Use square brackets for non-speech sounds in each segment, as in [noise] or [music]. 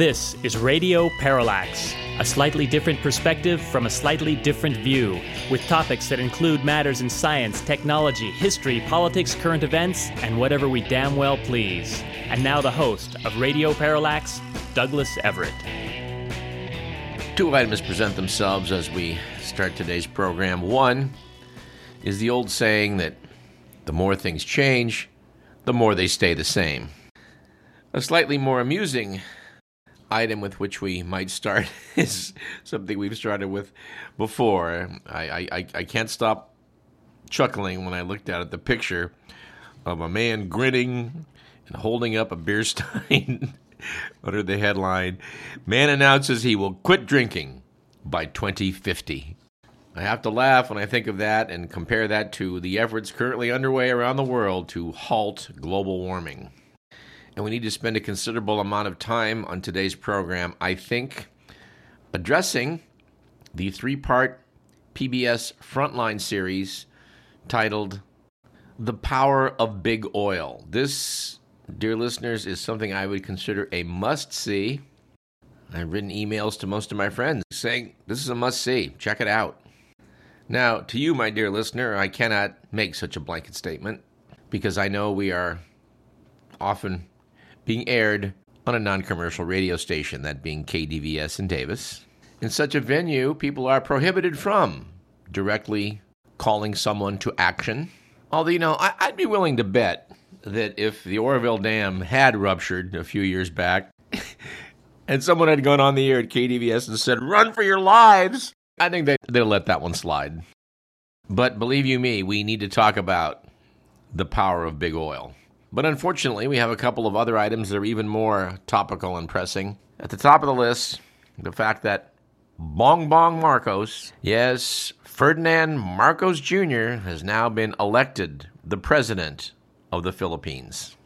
This is Radio Parallax, a slightly different perspective from a slightly different view, with topics that include matters in science, technology, history, politics, current events, and whatever we damn well please. And now the host of Radio Parallax, Douglas Everett. Two items present themselves as we start today's program. One is the old saying that the more things change, the more they stay the same. A slightly more amusing item with which we might start [laughs] is something we've started with before. I, I, I can't stop chuckling when I looked at it, the picture of a man grinning and holding up a beer [laughs] stein under the headline Man announces he will quit drinking by 2050. I have to laugh when I think of that and compare that to the efforts currently underway around the world to halt global warming and we need to spend a considerable amount of time on today's program, I think, addressing the three part PBS Frontline series titled The Power of Big Oil. This, dear listeners, is something I would consider a must see. I've written emails to most of my friends saying, This is a must see, check it out. Now, to you, my dear listener, I cannot make such a blanket statement because I know we are often being aired on a non commercial radio station, that being KDVS in Davis. In such a venue, people are prohibited from directly calling someone to action. Although, you know, I- would be willing to bet that if the Oroville Dam had ruptured a few years back [laughs] and someone had gone on the air at KDVS and said, run for your lives, I think they, they'd let that one slide. But believe you me, we need to talk about the power of big oil. But unfortunately, we have a couple of other items that are even more topical and pressing. At the top of the list, the fact that Bong Bong Marcos, yes, Ferdinand Marcos Jr., has now been elected the president of the Philippines.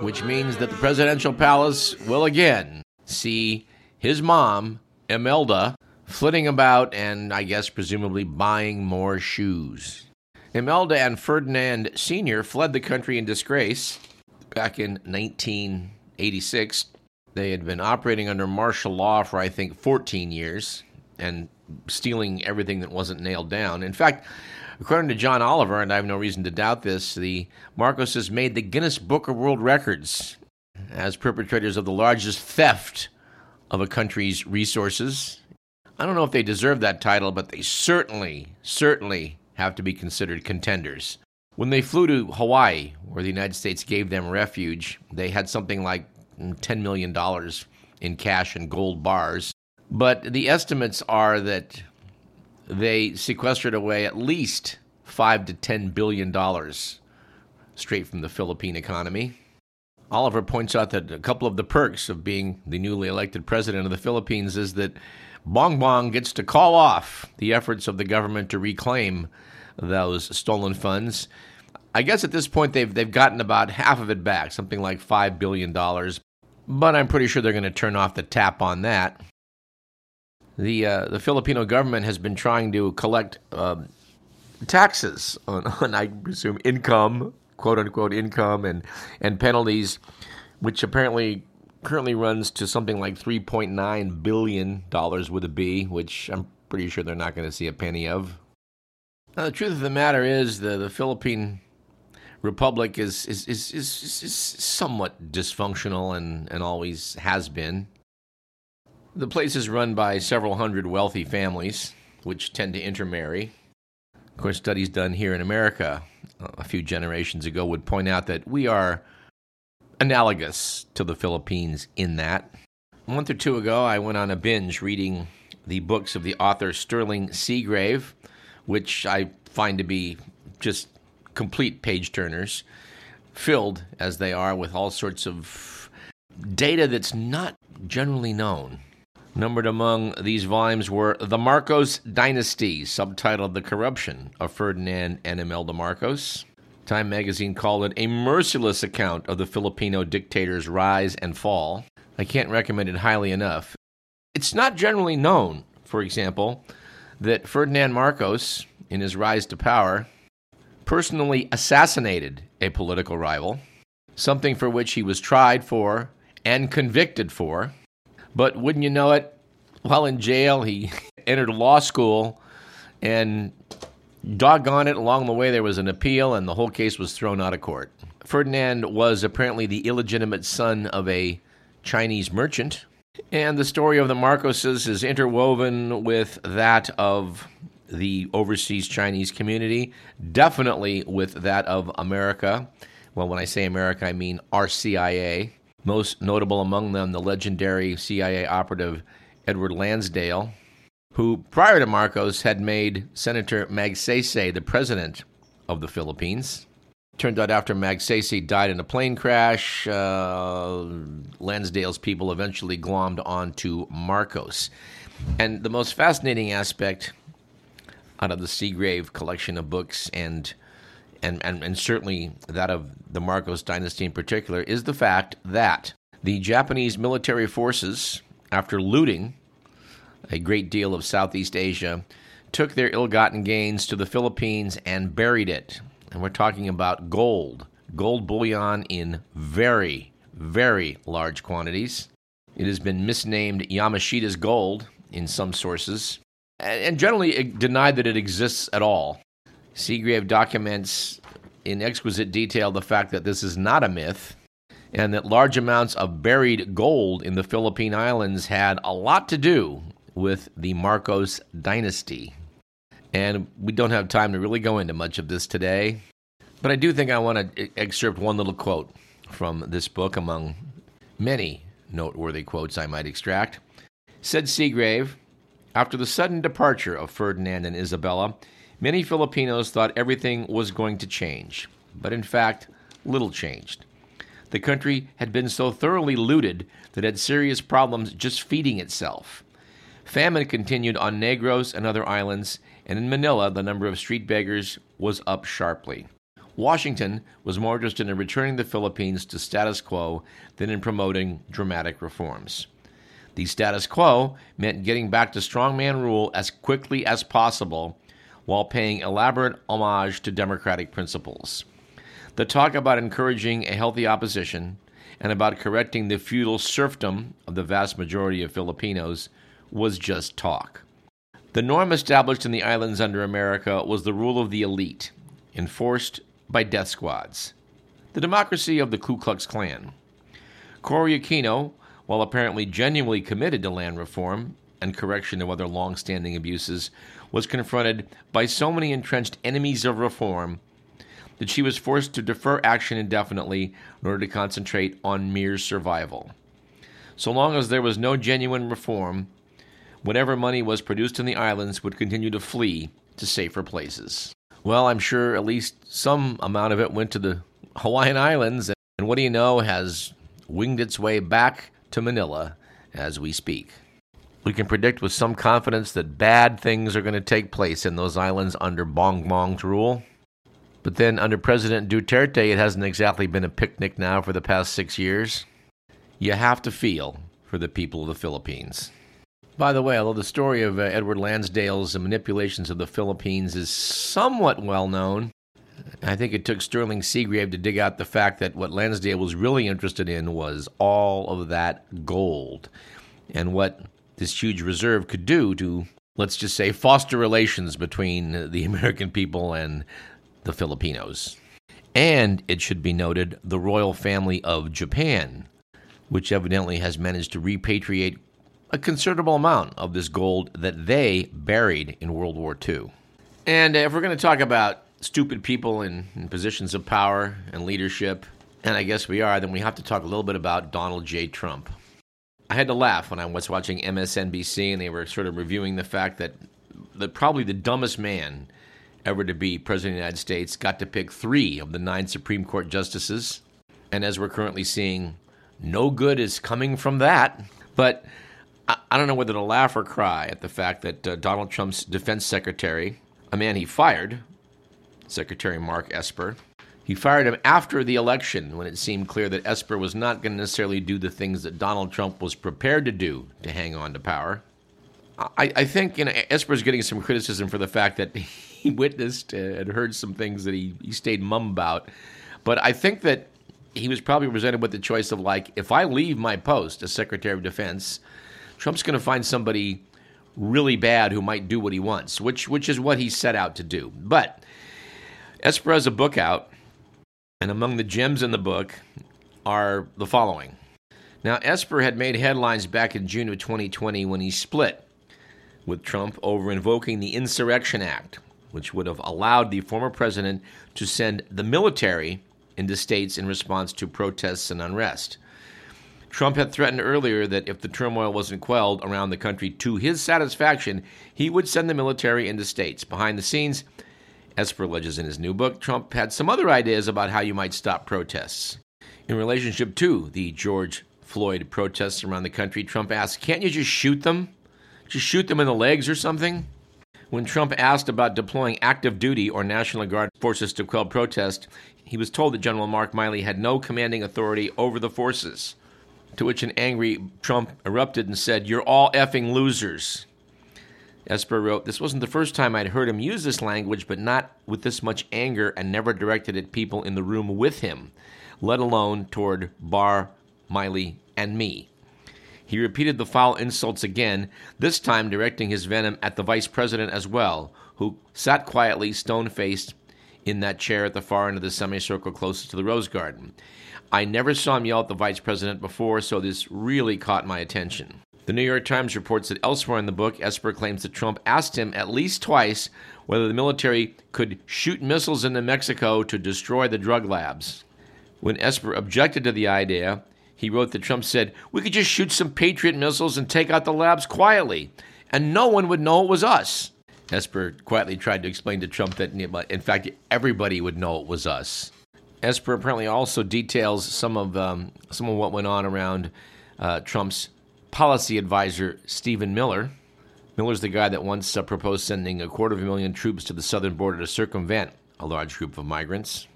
Which means that the presidential palace will again see his mom, Imelda, flitting about and I guess presumably buying more shoes. Imelda and Ferdinand Sr. fled the country in disgrace back in 1986. They had been operating under martial law for, I think, 14 years and stealing everything that wasn't nailed down. In fact, according to John Oliver, and I have no reason to doubt this, the Marcoses made the Guinness Book of World Records as perpetrators of the largest theft of a country's resources. I don't know if they deserve that title, but they certainly, certainly have to be considered contenders. When they flew to Hawaii, where the United States gave them refuge, they had something like $10 million in cash and gold bars. But the estimates are that they sequestered away at least 5 to 10 billion dollars straight from the Philippine economy. Oliver points out that a couple of the perks of being the newly elected president of the Philippines is that Bong Bong gets to call off the efforts of the government to reclaim those stolen funds. I guess at this point they've they've gotten about half of it back, something like five billion dollars. But I'm pretty sure they're going to turn off the tap on that. The uh, the Filipino government has been trying to collect uh, taxes on, [laughs] on, I presume, income, quote unquote income, and and penalties, which apparently currently runs to something like 3.9 billion dollars with a B, which I'm pretty sure they're not going to see a penny of. Now, the truth of the matter is, the, the Philippine Republic is is, is, is, is somewhat dysfunctional and, and always has been. The place is run by several hundred wealthy families, which tend to intermarry. Of course, studies done here in America uh, a few generations ago would point out that we are analogous to the Philippines in that. A month or two ago, I went on a binge reading the books of the author Sterling Seagrave, which I find to be just complete page turners, filled as they are with all sorts of data that's not generally known. Numbered among these volumes were The Marcos Dynasty, subtitled The Corruption of Ferdinand and Imelda Marcos, Time magazine called it a merciless account of the Filipino dictator's rise and fall. I can't recommend it highly enough. It's not generally known, for example, that Ferdinand Marcos, in his rise to power, personally assassinated a political rival, something for which he was tried for and convicted for. But wouldn't you know it, while in jail, he [laughs] entered law school and doggone it, along the way there was an appeal and the whole case was thrown out of court. Ferdinand was apparently the illegitimate son of a Chinese merchant, and the story of the Marcoses is interwoven with that of the overseas Chinese community, definitely with that of America. Well, when I say America, I mean our CIA. Most notable among them, the legendary CIA operative Edward Lansdale, who prior to Marcos had made Senator Magsaysay the president of the Philippines. Turned out after Magsaysay died in a plane crash, uh, Lansdale's people eventually glommed onto Marcos. And the most fascinating aspect out of the Seagrave collection of books and and, and, and certainly that of the Marcos dynasty in particular, is the fact that the Japanese military forces, after looting a great deal of Southeast Asia, took their ill gotten gains to the Philippines and buried it. And we're talking about gold, gold bullion in very, very large quantities. It has been misnamed Yamashita's gold in some sources, and generally denied that it exists at all. Seagrave documents in exquisite detail the fact that this is not a myth and that large amounts of buried gold in the Philippine Islands had a lot to do with the Marcos dynasty. And we don't have time to really go into much of this today, but I do think I want to excerpt one little quote from this book among many noteworthy quotes I might extract. Said Seagrave, after the sudden departure of Ferdinand and Isabella, many Filipinos thought everything was going to change, but in fact, little changed. The country had been so thoroughly looted that it had serious problems just feeding itself. Famine continued on Negros and other islands, and in Manila, the number of street beggars was up sharply. Washington was more interested in returning the Philippines to status quo than in promoting dramatic reforms. The status quo meant getting back to strongman rule as quickly as possible while paying elaborate homage to democratic principles. The talk about encouraging a healthy opposition and about correcting the feudal serfdom of the vast majority of Filipinos was just talk. The norm established in the islands under America was the rule of the elite, enforced by death squads, the democracy of the Ku Klux Klan. Cory Aquino, while apparently genuinely committed to land reform and correction of other long standing abuses, was confronted by so many entrenched enemies of reform that she was forced to defer action indefinitely in order to concentrate on mere survival. So long as there was no genuine reform, whatever money was produced in the islands would continue to flee to safer places. Well, I'm sure at least some amount of it went to the Hawaiian Islands, and what do you know, has winged its way back to Manila as we speak. We can predict with some confidence that bad things are going to take place in those islands under Bong Bong's rule. But then, under President Duterte, it hasn't exactly been a picnic now for the past six years. You have to feel for the people of the Philippines. By the way, although the story of uh, Edward Lansdale's manipulations of the Philippines is somewhat well known, I think it took Sterling Seagrave to dig out the fact that what Lansdale was really interested in was all of that gold and what this huge reserve could do to, let's just say, foster relations between the [laughs] American people and the Filipinos. And it should be noted the royal family of Japan, which evidently has managed to repatriate a considerable amount of this gold that they buried in World War II. And if we're going to talk about stupid people in, in, positions of power and leadership, and I guess we are, then we have to talk a little bit about Donald J. Trump. I had to laugh when I was watching MSNBC and they were sort of reviewing the fact that the, probably the dumbest man ever to be president of the United States got to pick three of the nine Supreme Court justices. And as we're currently seeing, no good is coming from that. But I, I don't know whether to laugh or cry at the fact that uh, Donald Trump's defense secretary, a man he fired, Secretary Mark Esper, he fired him after the election when it seemed clear that Esper was not going to necessarily do the things that Donald Trump was prepared to do to hang on to power. I, I think you know, Esper is getting some criticism for the fact that [laughs] he witnessed and heard some things that he, he stayed mum about. But I think that he was probably presented with the choice of like, if I leave my post as Secretary of Defense, Trump's going to find somebody really bad who might do what he wants, which which is what he set out to do. But Esper has a book out, and among the gems in the book are the following. Now, Esper had made headlines back in June of 2020 when he split with Trump over invoking the Insurrection Act, which would have allowed the former president to send the military into states in response to protests and unrest. Trump had threatened earlier that if the turmoil wasn't quelled around the country to his satisfaction, he would send the military into states. Behind the scenes, Esper alleges in his new book, Trump had some other ideas about how you might stop protests. In relationship to the George Floyd protests around the country, Trump asked, Can't you just shoot them? Just shoot them in the legs or something? When Trump asked about deploying active duty or National Guard forces to quell protests, he was told that General Mark Milley had no commanding authority over the forces. To which an angry Trump erupted and said, You're all effing losers. Esper wrote, This wasn't the first time I'd heard him use this language, but not with this much anger and never directed at people in the room with him, let alone toward Barr, Milley, and me. He repeated the foul insults again, this time directing his venom at the vice president as well, who sat quietly, stone faced, in that chair at the far end of the semicircle closest to the Rose Garden. I never saw him yell at the vice president before, so this really caught my attention. The New York Times reports that elsewhere in the book, Esper claims that Trump asked him at least twice whether the military could shoot missiles into Mexico to destroy the drug labs. When Esper objected to the idea, he wrote that Trump said, We could just shoot some Patriot missiles and take out the labs quietly, and no one would know it was us. Esper quietly tried to explain to Trump that, in fact, everybody would know it was us. Esper apparently also details some of um, some of what went on around uh, Trump's policy advisor Stephen Miller. Miller's the guy that once uh, proposed sending a quarter of a million troops to the southern border to circumvent a large group of migrants.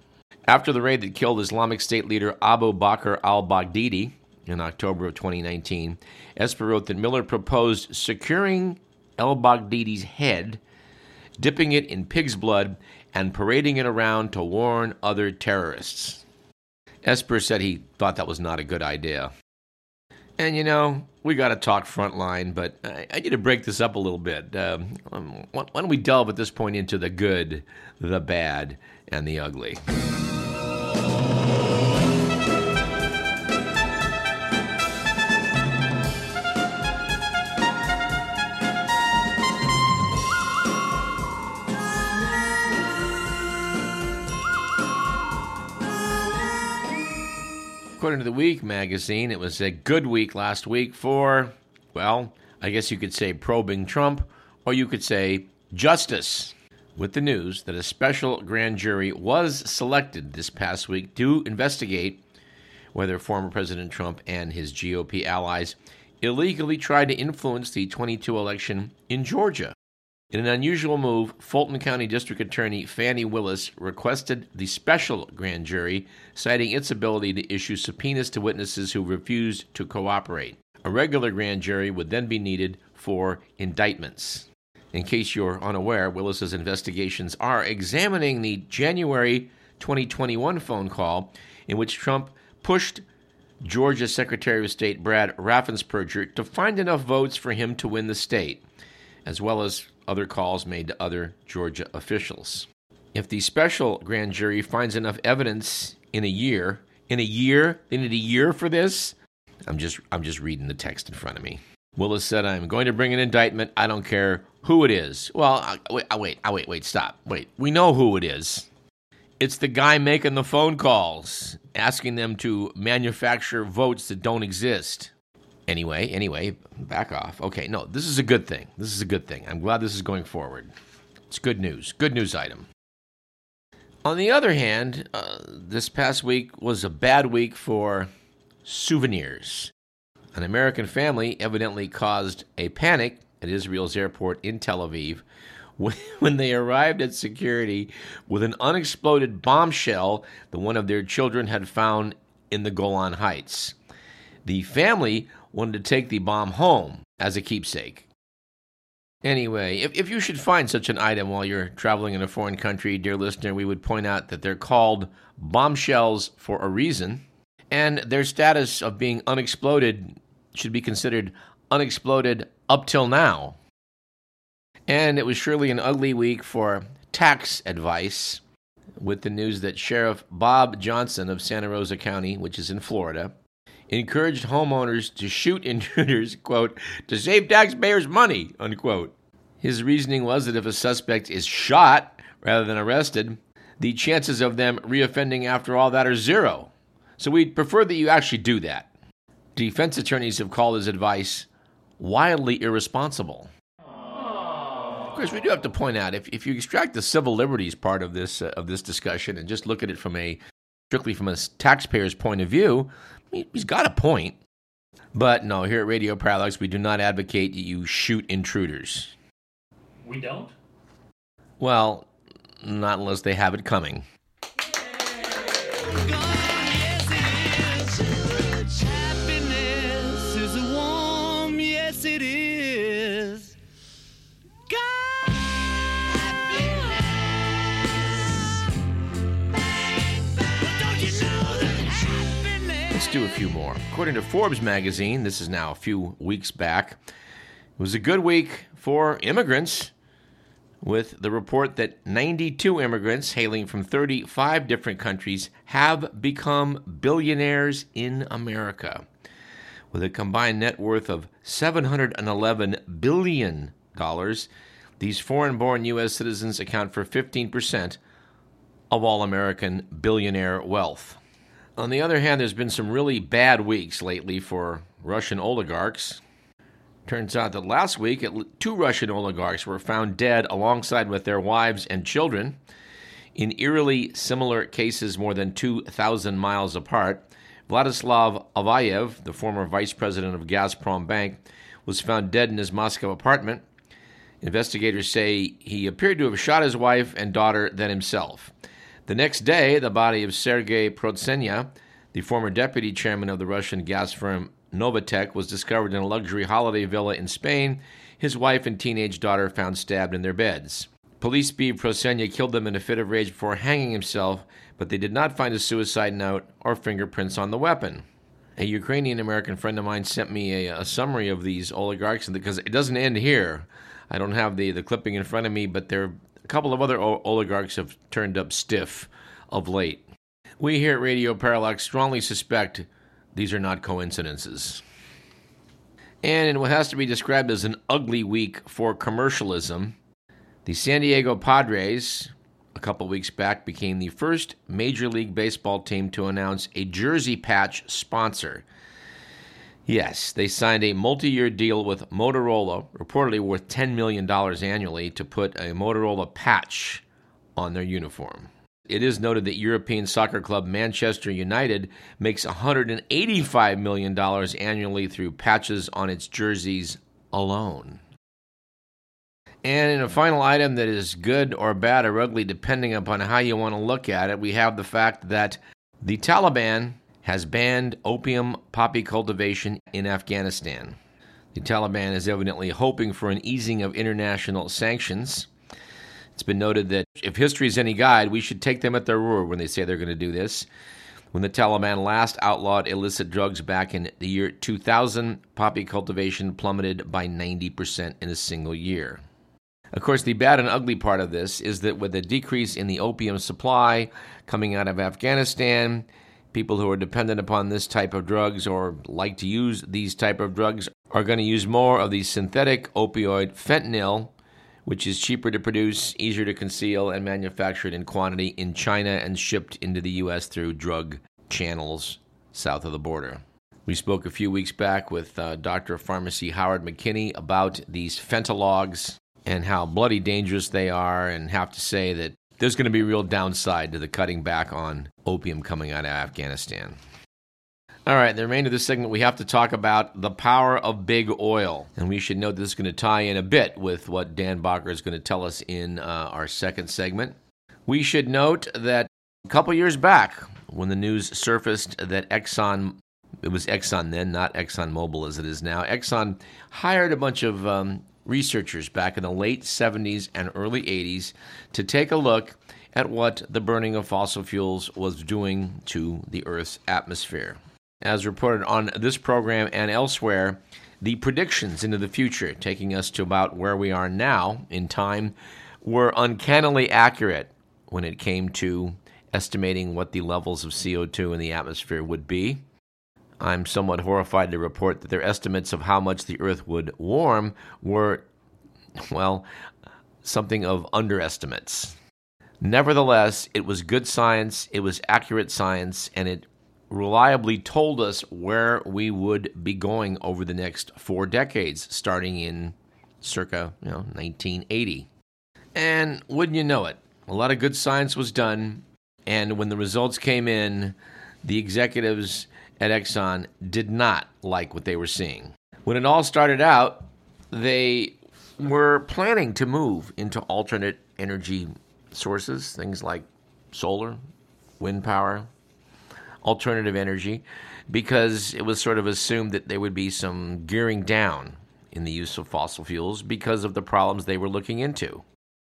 After the raid that killed Islamic State leader Abu Bakr al Baghdadi in October of 2019, Esper wrote that Miller proposed securing al Baghdadi's head, dipping it in pig's blood, and parading it around to warn other terrorists. Esper said he thought that was not a good idea. And you know, we got to talk frontline, but I, I, need to break this up a little bit. Um, why don't we delve at this point into the good, the bad, and the ugly? According to the Week magazine, it was a good week last week for, well, I guess you could say probing Trump, or you could say justice. With the news that a special grand jury was selected this past week to investigate whether former President Trump and his GOP allies illegally tried to influence the 22 election in Georgia. In an unusual move, Fulton County District Attorney Fani Willis requested the special grand jury, citing its ability to issue subpoenas to witnesses who refused to cooperate. A regular grand jury would then be needed for indictments. In case you're unaware, Willis's investigations are examining the January 2021 phone call in which Trump pushed Georgia Secretary of State Brad Raffensperger to find enough votes for him to win the state, as well as other calls made to other Georgia officials. If the special grand jury finds enough evidence in a year, in a year, they need a year for this. I'm just I'm just reading the text in front of me. Willis said, "I'm going to bring an indictment. I don't care who it is." Well, I, wait, I wait, I wait, wait, stop, wait. We know who it is. It's the guy making the phone calls, asking them to manufacture votes that don't exist. Anyway, anyway, back off. Okay, no, this is a good thing. This is a good thing. I'm glad this is going forward. It's good news. Good news item. On the other hand, uh, this past week was a bad week for souvenirs. An American family evidently caused a panic at Israel's airport in Tel Aviv [laughs] when they arrived at security with an unexploded bombshell that one of their children had found in the Golan Heights. The family wanted to take the bomb home as a keepsake. Anyway, if, if you should find such an item while you're traveling in a foreign country, dear listener, we would point out that they're called bombshells for a reason. and their status of being unexploded should be considered unexploded up till now. And it was surely an ugly week for tax advice with the news that Sheriff Bob Johnson of Santa Rosa County, which is in Florida, encouraged homeowners to shoot intruders, [laughs] quote, to save taxpayers money, unquote. His reasoning was that if a suspect is shot rather than arrested, the chances of them reoffending after all that are zero. So we'd prefer that you actually do that. Defense attorneys have called his advice wildly irresponsible. Of course, we do have to point out if, if you extract the civil liberties part of this uh, of this discussion and just look at it from a strictly from a taxpayer's point of view, he's got a point. But no, here at Radio Parallax, we do not advocate that you shoot intruders. We don't? Well, not unless they have it coming. Do a few more. According to Forbes magazine, this is now a few weeks back, it was a good week for immigrants, with the report that 92 immigrants hailing from 35 different countries have become billionaires in America. With a combined net worth of $711 billion, these foreign born U.S. citizens account for 15% of all American billionaire wealth. On the other hand, there's been some really bad weeks lately for Russian oligarchs. Turns out that last week, two Russian oligarchs were found dead alongside with their wives and children. In eerily similar cases more than 2,000 miles apart, Vladislav Avayev, the former vice president of Gazprom Bank, was found dead in his Moscow apartment. Investigators say he appeared to have shot his wife and daughter, then himself. The next day, the body of Sergei Protsenya, the former deputy chairman of the Russian gas firm Novatek, was discovered in a luxury holiday villa in Spain. His wife and teenage daughter found stabbed in their beds. Police believe Protsenya killed them in a fit of rage before hanging himself, but they did not find a suicide note or fingerprints on the weapon. A Ukrainian American friend of mine sent me a, a summary of these oligarchs because it doesn't end here. I don't have the, the clipping in front of me, but they're couple of other oligarchs have turned up stiff of late. We here at Radio Parallax strongly suspect these are not coincidences. And in what has to be described as an ugly week for commercialism, the San Diego Padres, a couple weeks back, became the first Major League Baseball team to announce a jersey patch sponsor. Yes, they signed a multi year deal with Motorola, reportedly worth $10 million annually, to put a Motorola patch on their uniform. It is noted that European soccer club Manchester United makes $185 million annually through patches on its jerseys alone. And in a final item that is good or bad or ugly, depending upon how you want to look at it, we have the fact that the Taliban has banned opium poppy cultivation in Afghanistan. The Taliban is evidently hoping for an easing of international sanctions. It's been noted that if history is any guide, we should take them at their word when they say they're going to do this. When the Taliban last outlawed illicit drugs back in the year 2000, poppy cultivation plummeted by 90% in a single year. Of course, the bad and ugly part of this is that with a decrease in the opium supply coming out of Afghanistan, people who are dependent upon this type of drugs or like to use these type of drugs are going to use more of the synthetic opioid fentanyl which is cheaper to produce, easier to conceal, and manufactured in quantity in China and shipped into the U.S. through drug channels south of the border. We spoke a few weeks back with uh, Doctor of Pharmacy Howard McKinney about these fentanylogs and how bloody dangerous they are, and have to say that there's going to be real downside to the cutting back on opium coming out of Afghanistan. All right, the remainder of this segment, we have to talk about the power of big oil. And we should note this is going to tie in a bit with what Dan Bacher is going to tell us in uh, our second segment. We should note that a couple years back, when the news surfaced that Exxon, it was Exxon then, not Exxon Mobil as it is now, Exxon hired a bunch of um, researchers back in the late 70s and early 80s to take a look at what the burning of fossil fuels was doing to the Earth's atmosphere. as reported on this program and elsewhere, the predictions into the future, taking us to about where we are now in time, were uncannily accurate when it came to estimating what the levels of CO2 in the atmosphere would be. I'm somewhat horrified to report that their estimates of how much the Earth would warm were, well, something of underestimates. Nevertheless, it was good science, it was accurate science, and it reliably told us where we would be going over the next four decades, starting in circa you know, 1980. And wouldn't you know it, a lot of good science was done, and when the results came in, the executives at Exxon did not like what they were seeing. When it all started out, they were planning to move into alternate energy sources, things like solar, wind power, alternative energy, because it was sort of assumed that there would be some gearing down in the use of fossil fuels because of the problems they were looking into.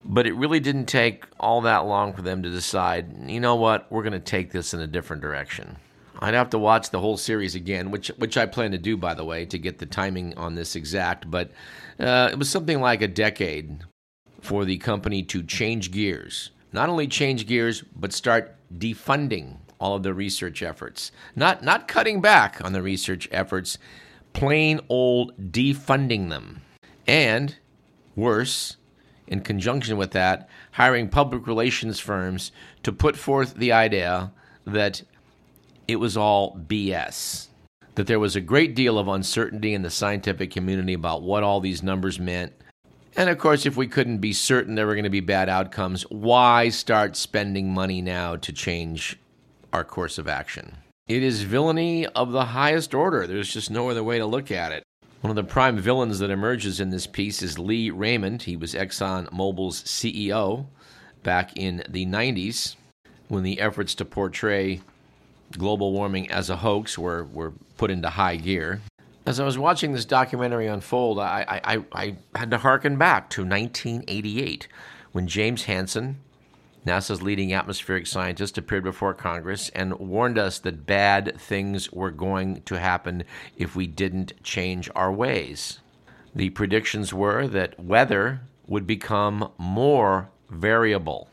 But it really didn't take all that long for them to decide, you know what, we're going to take this in a different direction. I'd have to watch the whole series again, which which I plan to do, by the way, to get the timing on this exact. But uh, it was something like a decade for the company to change gears. Not only change gears, but start defunding all of the research efforts. Not not cutting back on the research efforts, plain old defunding them. And worse, in conjunction with that, hiring public relations firms to put forth the idea that it was all BS. That there was a great deal of uncertainty in the scientific community about what all these numbers meant. And of course, if we couldn't be certain there were going to be bad outcomes, why start spending money now to change our course of action? It is villainy of the highest order. There's just no other way to look at it. One of the prime villains that emerges in this piece is Lee Raymond. He was Exxon Mobil's CEO back in the 90s when the efforts to portray global warming as a hoax were, were put into high gear. As I was watching this documentary unfold, I, I, I had to harken back to 1988 when James Hansen, NASA's leading atmospheric scientist, appeared before Congress and warned us that bad things were going to happen if we didn't change our ways. The predictions were that weather would become more variable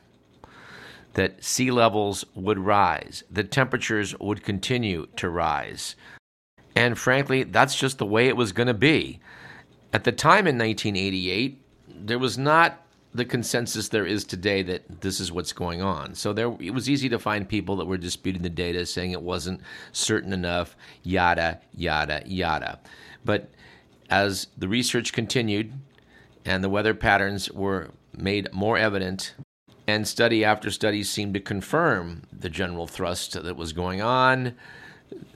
that sea levels would rise, that temperatures would continue to rise. And frankly, that's just the way it was going to be. At the time in 1988, there was not the consensus there is today that this is what's going on. So there, it was easy to find people that were disputing the data, saying it wasn't certain enough, yada, yada, yada. But as the research continued and the weather patterns were made more evident, and study after study seemed to confirm the general thrust that was going on.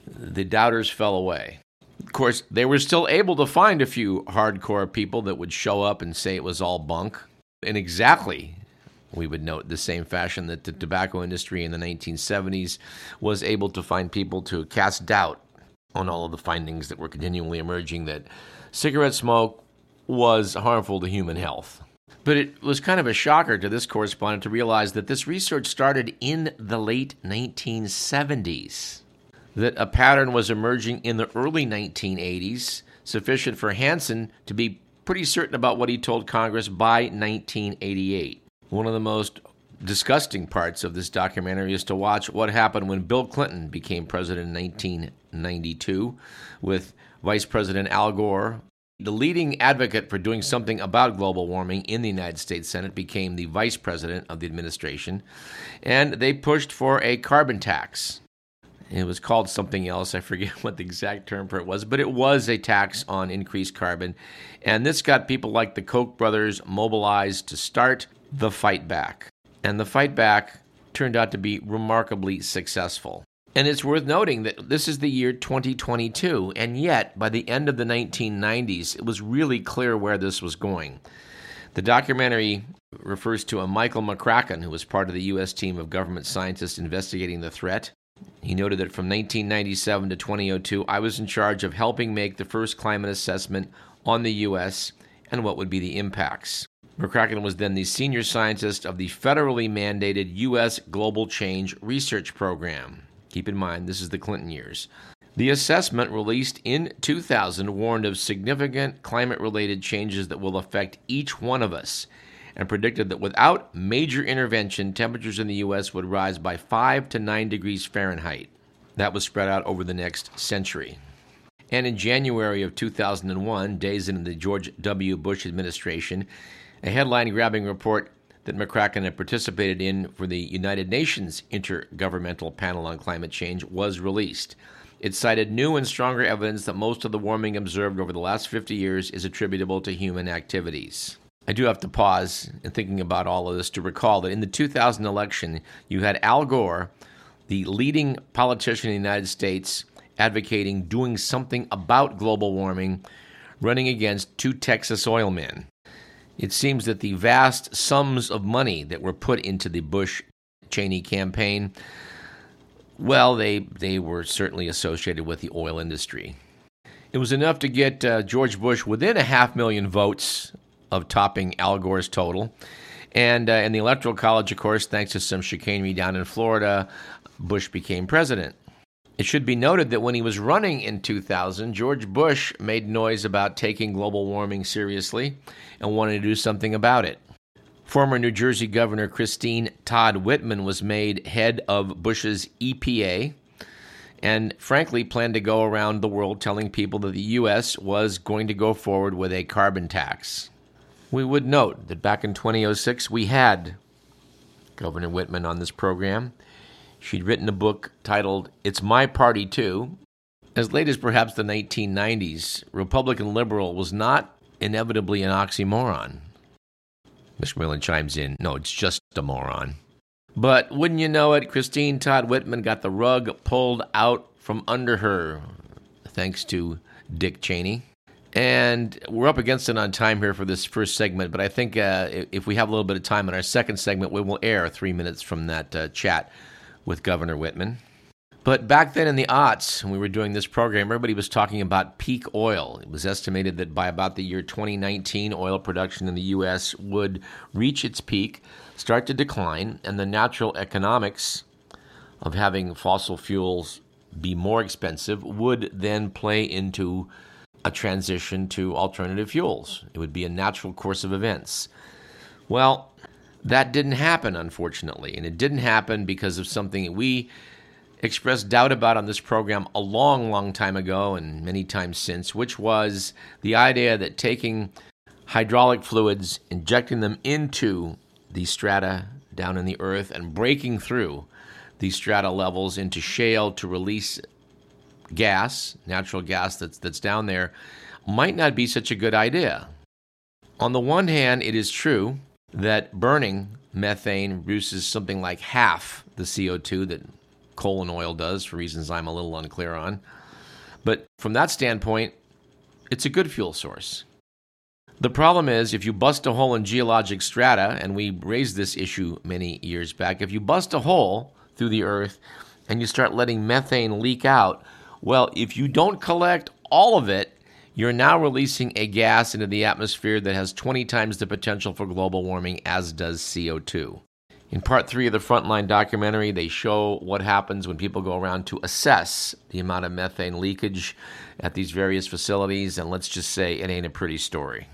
The doubters fell away. Of course, they were still able to find a few hardcore people that would show up and say it was all bunk. In exactly, we would note, the same fashion that the tobacco industry in the 1970s was able to find people to cast doubt on all of the findings that were continually emerging that cigarette smoke was harmful to human health. But it was kind of a shocker to this correspondent to realize that this research started in the late 1970s, that a pattern was emerging in the early 1980s, sufficient for Hansen to be pretty certain about what he told Congress by 1988. One of the most disgusting parts of this documentary is to watch what happened when Bill Clinton became president in 1992 with Vice President Al Gore the leading advocate for doing something about global warming in the United States Senate became the vice president of the administration, and they pushed for a carbon tax. It was called something else. I forget [laughs] what the exact term for it was, but it was a tax on increased carbon. And this got people like the Koch brothers mobilized to start the fight back. And the fight back turned out to be remarkably successful. And it's worth noting that this is the year 2022, and yet by the end of the 1990s, it was really clear where this was going. The documentary refers to a Michael MacCracken, who was part of the U.S. team of government scientists investigating the threat. He noted that from 1997 to 2002, I was in charge of helping make the first climate assessment on the U.S. and what would be the impacts. MacCracken was then the senior scientist of the federally mandated U.S. Global Change Research Program. Keep in mind, this is the Clinton years. The assessment released in 2000 warned of significant climate related changes that will affect each one of us and predicted that without major intervention, temperatures in the U.S. would rise by 5 to 9 degrees Fahrenheit. That was spread out over the next century. And in January of 2001, days into the George W. Bush administration, a headline grabbing report that MacCracken had participated in for the United Nations Intergovernmental Panel on Climate Change was released. It cited new and stronger evidence that most of the warming observed over the last 50 years is attributable to human activities. I do have to pause in thinking about all of this to recall that in the 2000 election, you had Al Gore, the leading politician in the United States, advocating doing something about global warming, running against two Texas oil men. It seems that the vast sums of money that were put into the Bush Cheney campaign, well, they, they were certainly associated with the oil industry. It was enough to get uh, George Bush within a half million votes of topping Al Gore's total. And uh, in the Electoral College, of course, thanks to some chicanery down in Florida, Bush became president. It should be noted that when he was running in 2000, George Bush made noise about taking global warming seriously and wanted to do something about it. Former New Jersey Governor Christine Todd Whitman was made head of Bush's EPA and frankly planned to go around the world telling people that the U.S. was going to go forward with a carbon tax. We would note that back in 2006, we had Governor Whitman on this program. She'd written a book titled It's My Party Too. As late as perhaps the 1990s, Republican liberal was not inevitably an oxymoron. Mr. Millen chimes in, no, it's just a moron. But wouldn't you know it, Christine Todd Whitman got the rug pulled out from under her, thanks to Dick Cheney. And we're up against it on time here for this first segment, but I think uh, if we have a little bit of time in our second segment, we will air three minutes from that uh, chat with Governor Whitman. But back then in the aughts, when we were doing this program, everybody was talking about peak oil. It was estimated that by about the year 2019, oil production in the U.S. would reach its peak, start to decline, and the natural economics of having fossil fuels be more expensive would then play into a transition to alternative fuels. It would be a natural course of events. Well, that didn't happen, unfortunately. And it didn't happen because of something we expressed doubt about on this program a long, long time ago and many times since, which was the idea that taking hydraulic fluids, injecting them into the strata down in the earth, and breaking through these strata levels into shale to release gas, natural gas that's, that's down there, might not be such a good idea. On the one hand, it is true that burning methane reduces something like half the CO2 that coal and oil does, for reasons I'm a little unclear on. But from that standpoint, it's a good fuel source. The problem is, if you bust a hole in geologic strata, and we raised this issue many years back, if you bust a hole through the earth and you start letting methane leak out, well, if you don't collect all of it, you're now releasing a gas into the atmosphere that has 20 times the potential for global warming, as does CO2. In part three of the Frontline documentary, they show what happens when people go around to assess the amount of methane leakage at these various facilities, and let's just say it ain't a pretty story.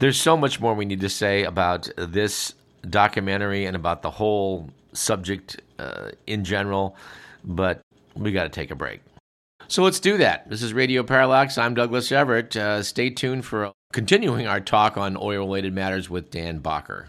There's so much more we need to say about this documentary and about the whole subject uh, in general, but we got to take a break. So let's do that. This is Radio Parallax. I'm Douglas Everett. Uh, stay tuned for continuing our talk on oil related matters with Dan Bacher.